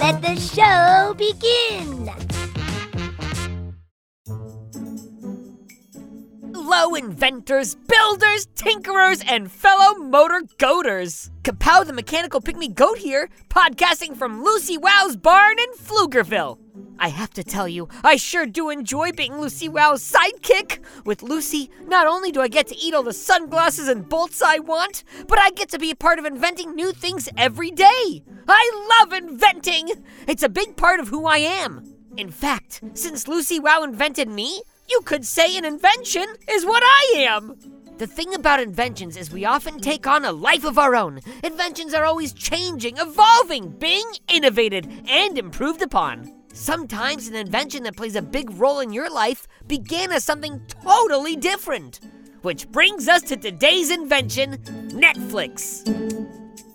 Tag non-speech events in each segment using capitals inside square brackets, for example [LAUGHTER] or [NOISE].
Let the show begin. Hello, inventors, builders, tinkerers, and fellow motor goaters. Kapow the mechanical pygmy goat here, podcasting from Lucy Wow's barn in Pflugerville. I have to tell you, I sure do enjoy being Lucy Wow's sidekick. With Lucy, not only do I get to eat all the sunglasses and bolts I want, but I get to be a part of inventing new things every day. I love inventing! It's a big part of who I am. In fact, since Lucy Wow invented me, you could say an invention is what I am. The thing about inventions is we often take on a life of our own. Inventions are always changing, evolving, being innovated, and improved upon. Sometimes an invention that plays a big role in your life began as something totally different. Which brings us to today's invention Netflix.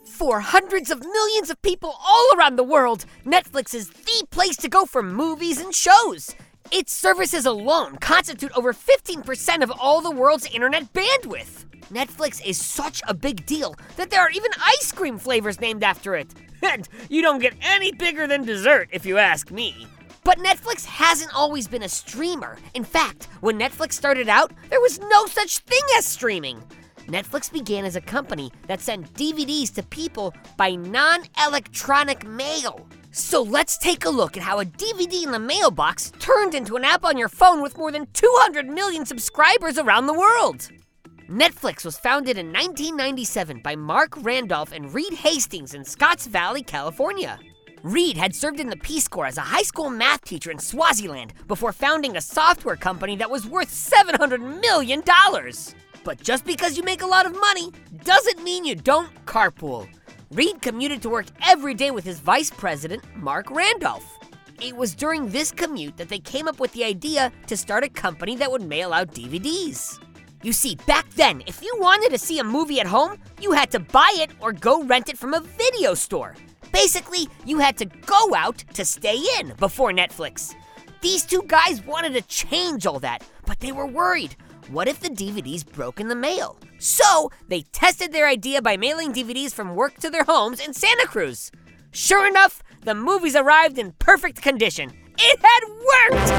For hundreds of millions of people all around the world, Netflix is the place to go for movies and shows. Its services alone constitute over 15% of all the world's internet bandwidth. Netflix is such a big deal that there are even ice cream flavors named after it. [LAUGHS] And you don't get any bigger than dessert, if you ask me. But Netflix hasn't always been a streamer. In fact, when Netflix started out, there was no such thing as streaming. Netflix began as a company that sent DVDs to people by non electronic mail. So let's take a look at how a DVD in the mailbox turned into an app on your phone with more than 200 million subscribers around the world. Netflix was founded in 1997 by Marc Randolph and Reed Hastings in Scotts Valley, California. Reed had served in the Peace Corps as a high school math teacher in Swaziland before founding a software company that was worth $700 million. But just because you make a lot of money doesn't mean you don't carpool. Reed commuted to work every day with his vice president, Marc Randolph. It was during this commute that they came up with the idea to start a company that would mail out DVDs. You see, back then, if you wanted to see a movie at home, you had to buy it or go rent it from a video store. Basically, you had to go out to stay in before Netflix. These two guys wanted to change all that, but they were worried. What if the DVDs broke in the mail? So, they tested their idea by mailing DVDs from work to their homes in Santa Cruz. Sure enough, the movies arrived in perfect condition. It had worked!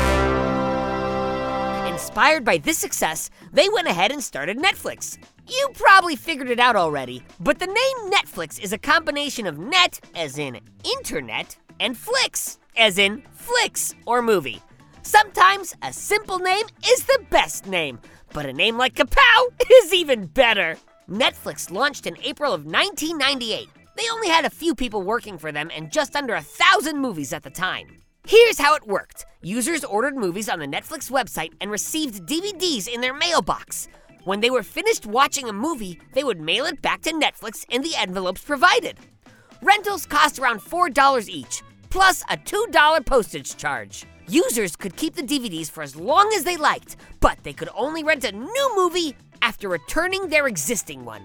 Inspired by this success, they went ahead and started Netflix. You probably figured it out already, but the name Netflix is a combination of net, as in internet, and flicks, as in flicks or movie. Sometimes a simple name is the best name, but a name like Kapow [LAUGHS] is even better. Netflix launched in April of 1998. they only had a few people working for them and just under a thousand movies at the time. Here's how it worked users ordered movies on the Netflix website and received DVDs in their mailbox. When they were finished watching a movie, they would mail it back to Netflix in the envelopes provided. Rentals cost around $4 each, plus a $2 postage charge. Users could keep the DVDs for as long as they liked, but they could only rent a new movie after returning their existing one.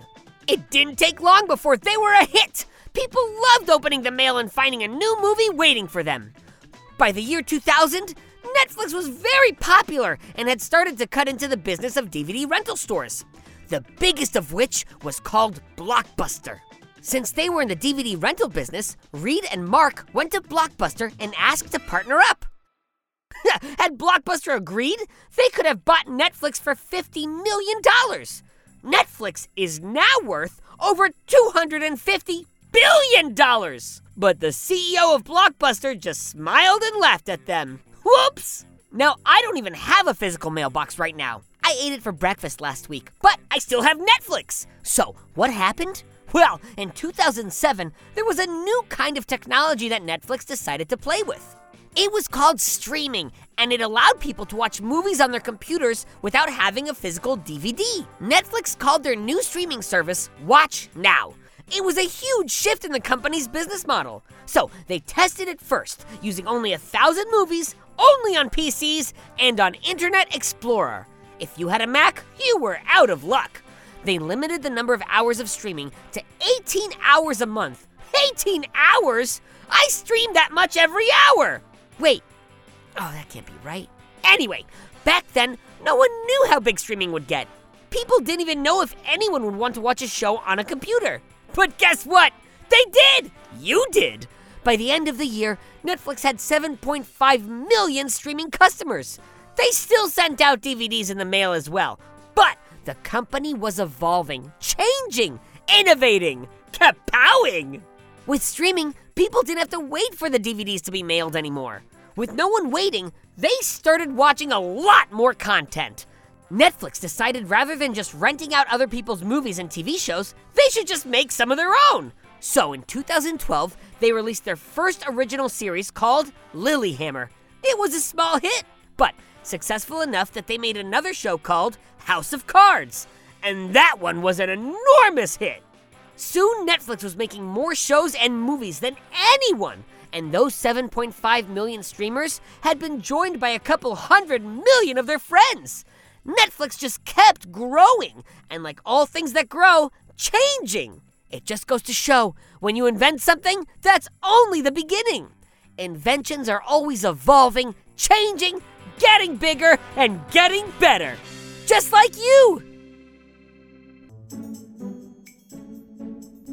It didn't take long before they were a hit. People loved opening the mail and finding a new movie waiting for them. By the year 2000, Netflix was very popular and had started to cut into the business of DVD rental stores, the biggest of which was called Blockbuster. Since they were in the DVD rental business, Reed and Marc went to Blockbuster and asked to partner up. [LAUGHS] Had Blockbuster agreed, they could have bought Netflix for $50 million. Netflix is now worth over $250 billion. But the CEO of Blockbuster just smiled and laughed at them. Whoops! Now, I don't even have a physical mailbox right now. I ate it for breakfast last week, but I still have Netflix. So, what happened? Well, in 2007, there was a new kind of technology that Netflix decided to play with. It was called streaming, and it allowed people to watch movies on their computers without having a physical DVD. Netflix called their new streaming service Watch Now. It was a huge shift in the company's business model. So they tested it first, using only a thousand movies, only on PCs, and on Internet Explorer. If you had a Mac, you were out of luck. They limited the number of hours of streaming to 18 hours a month. 18 hours? I stream that much every hour! Wait, oh, that can't be right. Anyway, back then, no one knew how big streaming would get. People didn't even know if anyone would want to watch a show on a computer. But guess what? They did! You did! By the end of the year, Netflix had 7.5 million streaming customers. They still sent out DVDs in the mail as well. But the company was evolving, changing, innovating, kapowing. With streaming, people didn't have to wait for the DVDs to be mailed anymore. With no one waiting, they started watching a lot more content. Netflix decided rather than just renting out other people's movies and TV shows, they should just make some of their own. So in 2012, they released their first original series called Lilyhammer. It was a small hit, but successful enough that they made another show called House of Cards. And that one was an enormous hit. Soon, Netflix was making more shows and movies than anyone. And those 7.5 million streamers had been joined by a couple hundred million of their friends. Netflix just kept growing, and like all things that grow, changing. It just goes to show when you invent something, that's only the beginning. Inventions are always evolving, changing, getting bigger, and getting better. Just like you.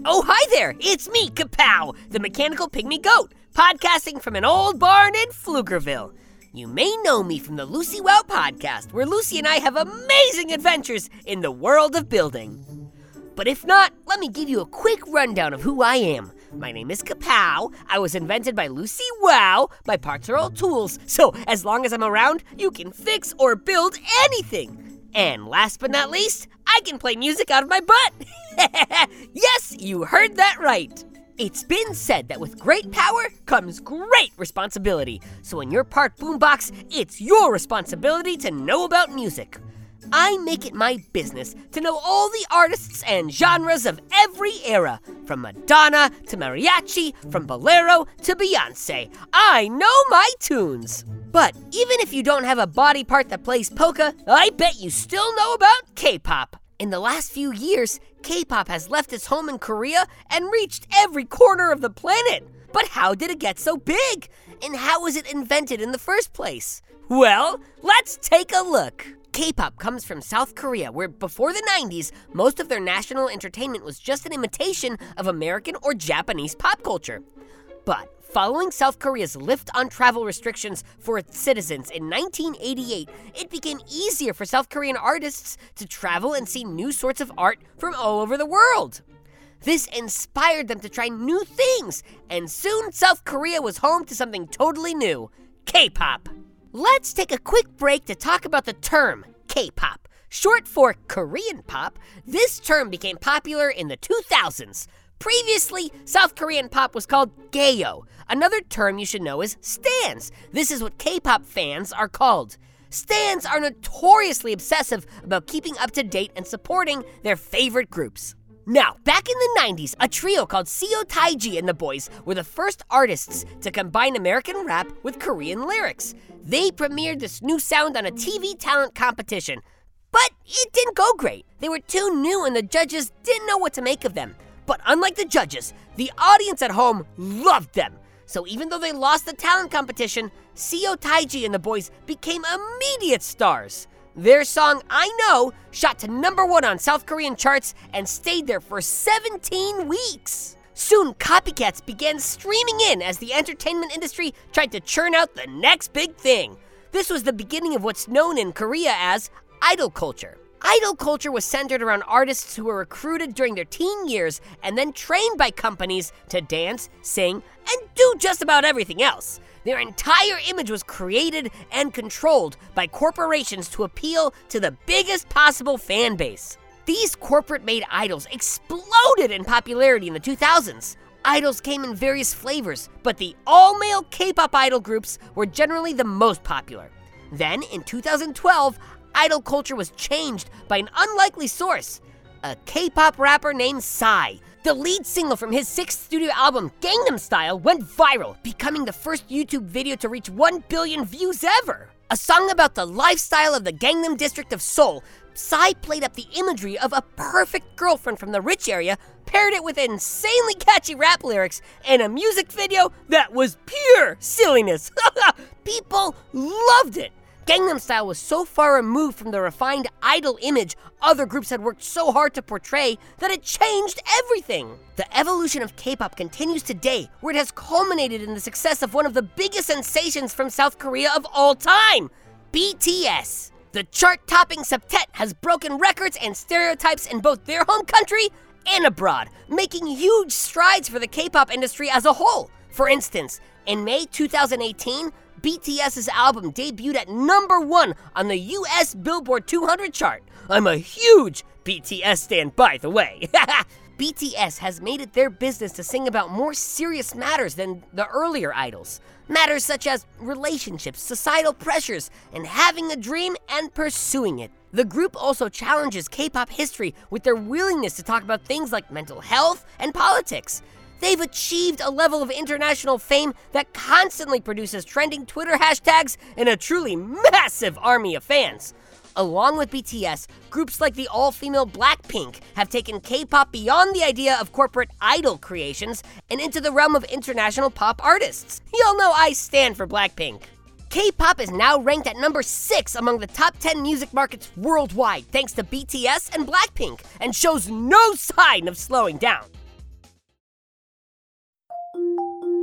Oh, hi there! It's me, Kapow, the mechanical pygmy goat, podcasting from an old barn in Pflugerville. You may know me from the Lucy Wow podcast, where Lucy and I have amazing adventures in the world of building. But if not, let me give you a quick rundown of who I am. My name is Kapow. I was invented by Lucy Wow. My parts are all tools, so as long as I'm around, you can fix or build anything. And last but not least, I can play music out of my butt. [LAUGHS] yes, you heard that right. It's been said that with great power comes great responsibility. So when you're part boombox, it's your responsibility to know about music. I make it my business to know all the artists and genres of every era, from Madonna to mariachi, from bolero to Beyonce. I know my tunes. But even if you don't have a body part that plays polka, I bet you still know about K pop. In the last few years, K pop has left its home in Korea and reached every corner of the planet. But how did it get so big? And how was it invented in the first place? Well, let's take a look. K pop comes from South Korea, where before the 90s, most of their national entertainment was just an imitation of American or Japanese pop culture. But Following South Korea's lift on travel restrictions for its citizens in 1988, it became easier for South Korean artists to travel and see new sorts of art from all over the world. This inspired them to try new things, and soon South Korea was home to something totally new K pop. Let's take a quick break to talk about the term K pop. Short for Korean pop, this term became popular in the 2000s Previously, South Korean pop was called gayo. Another term you should know is stans. This is what K pop fans are called. Stans are notoriously obsessive about keeping up to date and supporting their favorite groups. Now, back in the 90s, a trio called Seo Taiji and the Boys were the first artists to combine American rap with Korean lyrics. They premiered this new sound on a TV talent competition, but it didn't go great. They were too new and the judges didn't know what to make of them. But unlike the judges, the audience at home loved them. So even though they lost the talent competition, Seo Taiji and the boys became immediate stars. Their song I Know shot to number one on South Korean charts and stayed there for 17 weeks. Soon, copycats began streaming in as the entertainment industry tried to churn out the next big thing. This was the beginning of what's known in Korea as idol culture. Idol culture was centered around artists who were recruited during their teen years and then trained by companies to dance, sing, and do just about everything else. Their entire image was created and controlled by corporations to appeal to the biggest possible fan base. These corporate made idols exploded in popularity in the 2000s. Idols came in various flavors, but the all male K pop idol groups were generally the most popular. Then, in 2012, idol culture was changed by an unlikely source a K pop rapper named Psy the lead single from his sixth studio album, Gangnam Style, went viral, becoming the first YouTube video to reach 1 billion views ever. A song about the lifestyle of the Gangnam district of Seoul, Psy played up the imagery of a perfect girlfriend from the rich area, paired it with insanely catchy rap lyrics, and a music video that was pure silliness. [LAUGHS] People loved it. Gangnam Style was so far removed from the refined idol image other groups had worked so hard to portray that it changed everything. The evolution of K pop continues today, where it has culminated in the success of one of the biggest sensations from South Korea of all time BTS. The chart topping septet has broken records and stereotypes in both their home country and abroad, making huge strides for the K pop industry as a whole. For instance, in May 2018, BTS's album debuted at number one on the US Billboard 200 chart. I'm a huge BTS stan, by the way. [LAUGHS] BTS has made it their business to sing about more serious matters than the earlier idols. Matters such as relationships, societal pressures, and having a dream and pursuing it. The group also challenges K pop history with their willingness to talk about things like mental health and politics. They've achieved a level of international fame that constantly produces trending Twitter hashtags and a truly massive army of fans. Along with BTS, groups like the all female Blackpink have taken K pop beyond the idea of corporate idol creations and into the realm of international pop artists. Y'all know I stand for Blackpink. K pop is now ranked at number 6 among the top 10 music markets worldwide thanks to BTS and Blackpink and shows no sign of slowing down.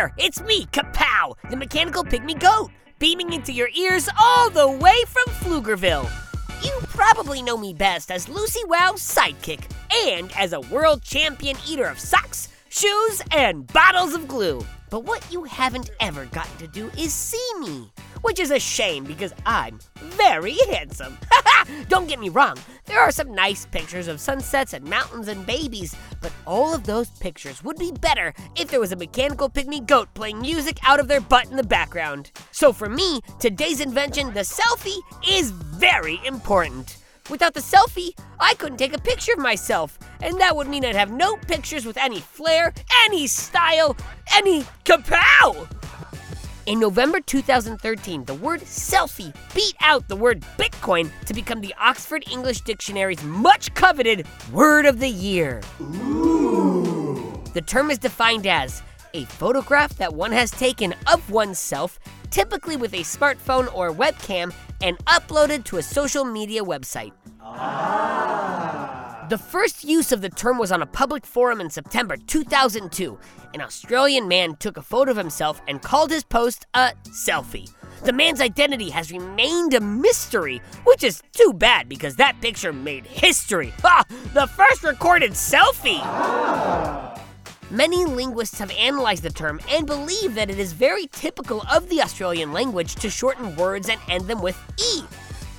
There! It's me, Kapow, the mechanical pygmy goat, beaming into your ears all the way from Pflugerville. You probably know me best as Lucy Wow's sidekick and as a world champion eater of socks, shoes, and bottles of glue. But what you haven't ever gotten to do is see me, which is a shame because I'm very handsome. [LAUGHS] Don't get me wrong, there are some nice pictures of sunsets and mountains and babies, but all of those pictures would be better if there was a mechanical pygmy goat playing music out of their butt in the background. So for me, today's invention, the selfie, is very important. Without the selfie, I couldn't take a picture of myself, and that would mean I'd have no pictures with any flair, any style, any kapow! In November 2013, the word selfie beat out the word Bitcoin to become the Oxford English Dictionary's much coveted word of the year. The term is defined as a photograph that one has taken of oneself, typically with a smartphone or webcam, and uploaded to a social media website. Ah. The first use of the term was on a public forum in September 2002. An Australian man took a photo of himself and called his post a selfie. The man's identity has remained a mystery, which is too bad because that picture made history. Ha! The first recorded selfie! Many linguists have analyzed the term and believe that it is very typical of the Australian language to shorten words and end them with E.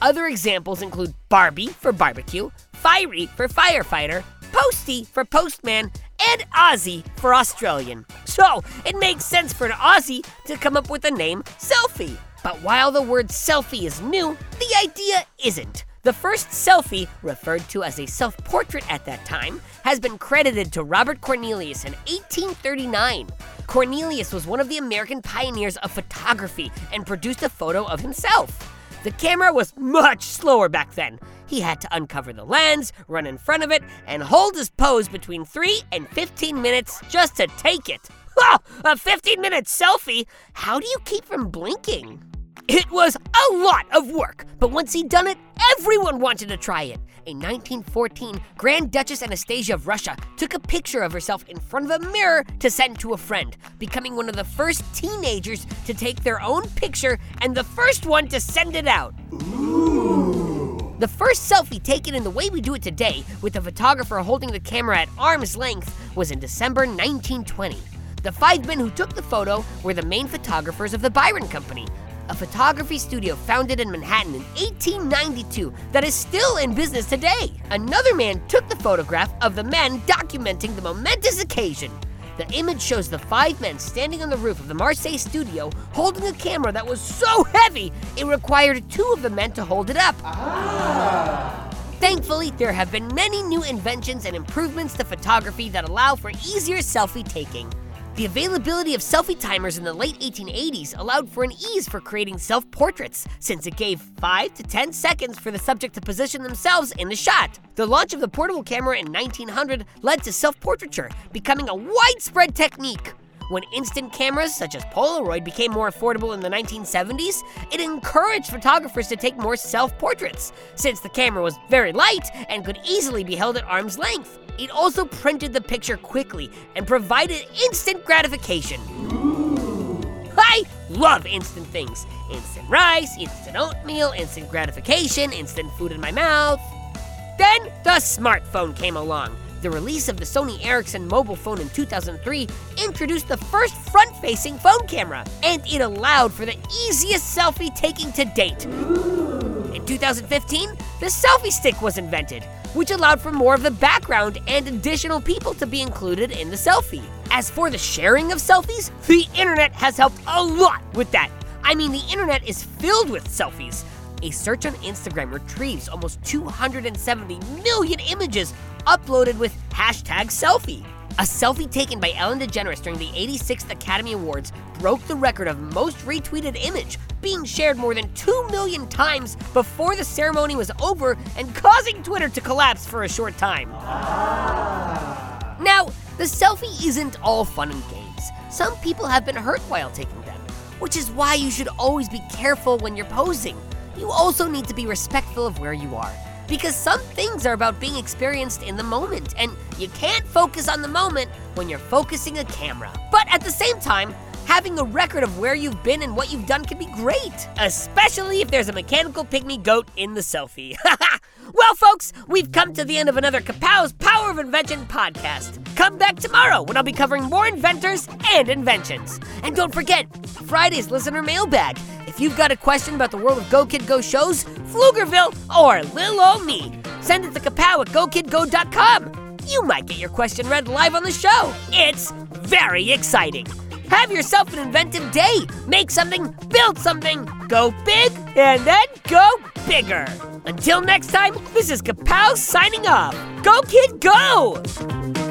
Other examples include Barbie for barbecue, Fiery for firefighter, Posty for postman, and Aussie for Australian. So it makes sense for an Aussie to come up with the name selfie. But while the word selfie is new, the idea isn't. The first selfie, referred to as a self portrait at that time, has been credited to Robert Cornelius in 1839. Cornelius was one of the American pioneers of photography and produced a photo of himself. The camera was much slower back then. He had to uncover the lens, run in front of it, and hold his pose between 3 and 15 minutes just to take it. Oh, [LAUGHS] a 15 minute selfie? How do you keep from blinking? It was a lot of work, but once he'd done it, everyone wanted to try it. In 1914, Grand Duchess Anastasia of Russia took a picture of herself in front of a mirror to send to a friend, becoming one of the first teenagers to take their own picture and the first one to send it out. The first selfie taken in the way we do it today, with the photographer holding the camera at arm's length, was in December 1920. The five men who took the photo were the main photographers of the Byron Company, a photography studio founded in Manhattan in 1892 that is still in business today. Another man took the photograph of the men documenting the momentous occasion. The image shows the five men standing on the roof of the Marseille studio holding a camera that was so heavy it required two of the men to hold it up. Ah. Thankfully, there have been many new inventions and improvements to photography that allow for easier selfie taking. The availability of selfie timers in the late 1880s allowed for an ease for creating self portraits, since it gave 5 to 10 seconds for the subject to position themselves in the shot. The launch of the portable camera in 1900 led to self portraiture, becoming a widespread technique. When instant cameras such as Polaroid became more affordable in the 1970s, it encouraged photographers to take more self portraits, since the camera was very light and could easily be held at arm's length. It also printed the picture quickly and provided instant gratification. I love instant things instant rice, instant oatmeal, instant gratification, instant food in my mouth. Then the smartphone came along. The release of the Sony Ericsson mobile phone in 2003 introduced the first front facing phone camera, and it allowed for the easiest selfie taking to date. In 2015, the selfie stick was invented, which allowed for more of the background and additional people to be included in the selfie. As for the sharing of selfies, the internet has helped a lot with that. I mean, the internet is filled with selfies. A search on Instagram retrieves almost 270 million images uploaded with hashtag selfie. A selfie taken by Ellen DeGeneres during the 86th Academy Awards broke the record of most retweeted image, being shared more than 2 million times before the ceremony was over and causing Twitter to collapse for a short time. Now, the selfie isn't all fun and games. Some people have been hurt while taking them, which is why you should always be careful when you're posing. You also need to be respectful of where you are because some things are about being experienced in the moment, and you can't focus on the moment when you're focusing a camera. But at the same time, having a record of where you've been and what you've done can be great, especially if there's a mechanical pygmy goat in the selfie. [LAUGHS] well, folks, we've come to the end of another Kapow's Power of Invention podcast. Come back tomorrow when I'll be covering more inventors and inventions. And don't forget, Friday's listener mailbag. If you've got a question about the world of Go Kid Go shows, Pflugerville, or Lil Ol' Me, send it to kapow at gokidgo.com. You might get your question read live on the show. It's very exciting. Have yourself an inventive day. Make something, build something, go big, and then go bigger. Until next time, this is Kapow signing off. Go, kid, go!